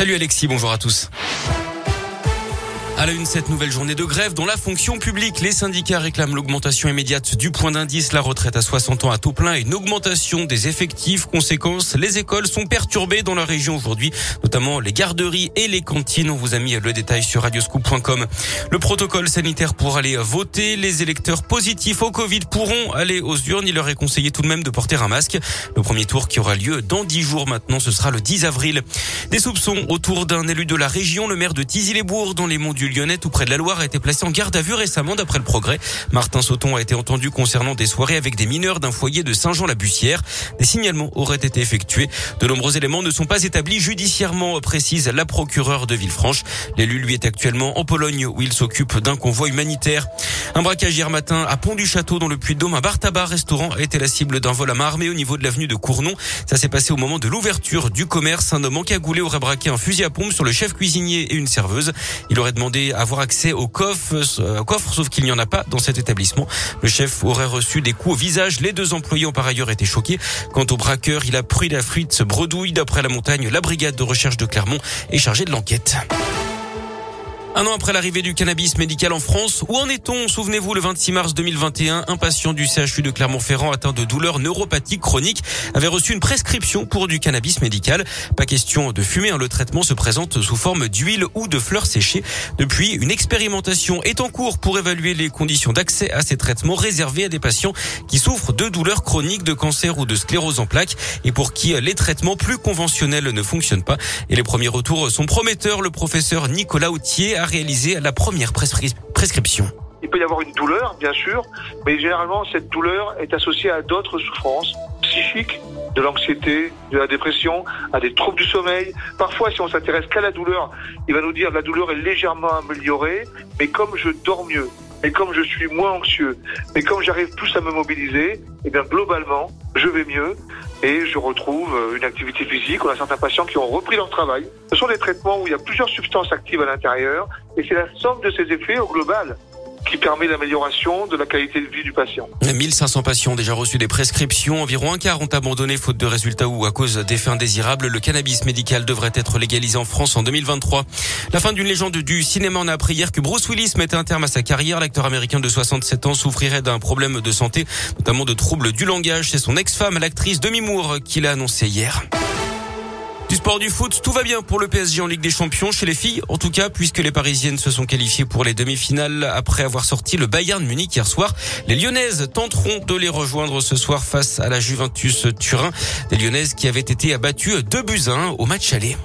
Salut Alexis, bonjour à tous. À la une, cette nouvelle journée de grève dont la fonction publique, les syndicats réclament l'augmentation immédiate du point d'indice, la retraite à 60 ans à taux plein et une augmentation des effectifs. Conséquence, les écoles sont perturbées dans la région aujourd'hui, notamment les garderies et les cantines. On vous a mis le détail sur radioscoop.com. Le protocole sanitaire pour aller voter, les électeurs positifs au Covid pourront aller aux urnes. Il leur est conseillé tout de même de porter un masque. Le premier tour qui aura lieu dans 10 jours maintenant, ce sera le 10 avril. Des soupçons autour d'un élu de la région, le maire de Tizy-les-Bourgs dans les monts du Lyonnais, près de la Loire, a été placé en garde à vue récemment d'après le progrès. Martin Sauton a été entendu concernant des soirées avec des mineurs d'un foyer de Saint-Jean-la-Bussière. Des signalements auraient été effectués. De nombreux éléments ne sont pas établis judiciairement, précise la procureure de Villefranche. L'élu, lui, est actuellement en Pologne où il s'occupe d'un convoi humanitaire. Un braquage hier matin à Pont-du-Château dans le Puy-de-Dôme. Un bar tabac restaurant a été la cible d'un vol à main armée au niveau de l'avenue de Cournon. Ça s'est passé au moment de l'ouverture du commerce. Un homme encagoulé aurait braqué un fusil à pompe sur le chef cuisinier et une serveuse. Il aurait demandé avoir accès au coffre, euh, coffre sauf qu'il n'y en a pas dans cet établissement. Le chef aurait reçu des coups au visage. Les deux employés ont par ailleurs été choqués. Quant au braqueur, il a pris la fuite bredouille. D'après la montagne, la brigade de recherche de Clermont est chargée de l'enquête. Un an après l'arrivée du cannabis médical en France, où en est-on? Souvenez-vous, le 26 mars 2021, un patient du CHU de Clermont-Ferrand atteint de douleurs neuropathiques chroniques avait reçu une prescription pour du cannabis médical. Pas question de fumer, hein. le traitement se présente sous forme d'huile ou de fleurs séchées. Depuis, une expérimentation est en cours pour évaluer les conditions d'accès à ces traitements réservés à des patients qui souffrent de douleurs chroniques, de cancer ou de sclérose en plaques et pour qui les traitements plus conventionnels ne fonctionnent pas. Et les premiers retours sont prometteurs. Le professeur Nicolas Autier a réalisé la première prescription. Il peut y avoir une douleur, bien sûr, mais généralement cette douleur est associée à d'autres souffrances psychiques, de l'anxiété, de la dépression, à des troubles du sommeil. Parfois, si on s'intéresse qu'à la douleur, il va nous dire la douleur est légèrement améliorée, mais comme je dors mieux, mais comme je suis moins anxieux, mais comme j'arrive plus à me mobiliser, eh bien globalement, je vais mieux et je retrouve euh, une activité physique. On a certains patients qui ont repris leur travail. Ce sont des traitements où il y a plusieurs substances actives à l'intérieur et c'est la somme de ces effets au global qui permet l'amélioration la qualité de vie du patient. 1500 patients ont déjà reçu des prescriptions. Environ un quart ont abandonné faute de résultats ou à cause d'effets indésirables. Le cannabis médical devrait être légalisé en France en 2023. La fin d'une légende du cinéma. On a appris hier que Bruce Willis mettait un terme à sa carrière. L'acteur américain de 67 ans souffrirait d'un problème de santé, notamment de troubles du langage. C'est son ex-femme, l'actrice Demi Moore, qui l'a annoncé hier. Du sport du foot, tout va bien pour le PSG en Ligue des Champions chez les filles, en tout cas puisque les Parisiennes se sont qualifiées pour les demi-finales après avoir sorti le Bayern Munich hier soir. Les Lyonnaises tenteront de les rejoindre ce soir face à la Juventus Turin, des Lyonnaises qui avaient été abattues 2 buts 1 au match aller.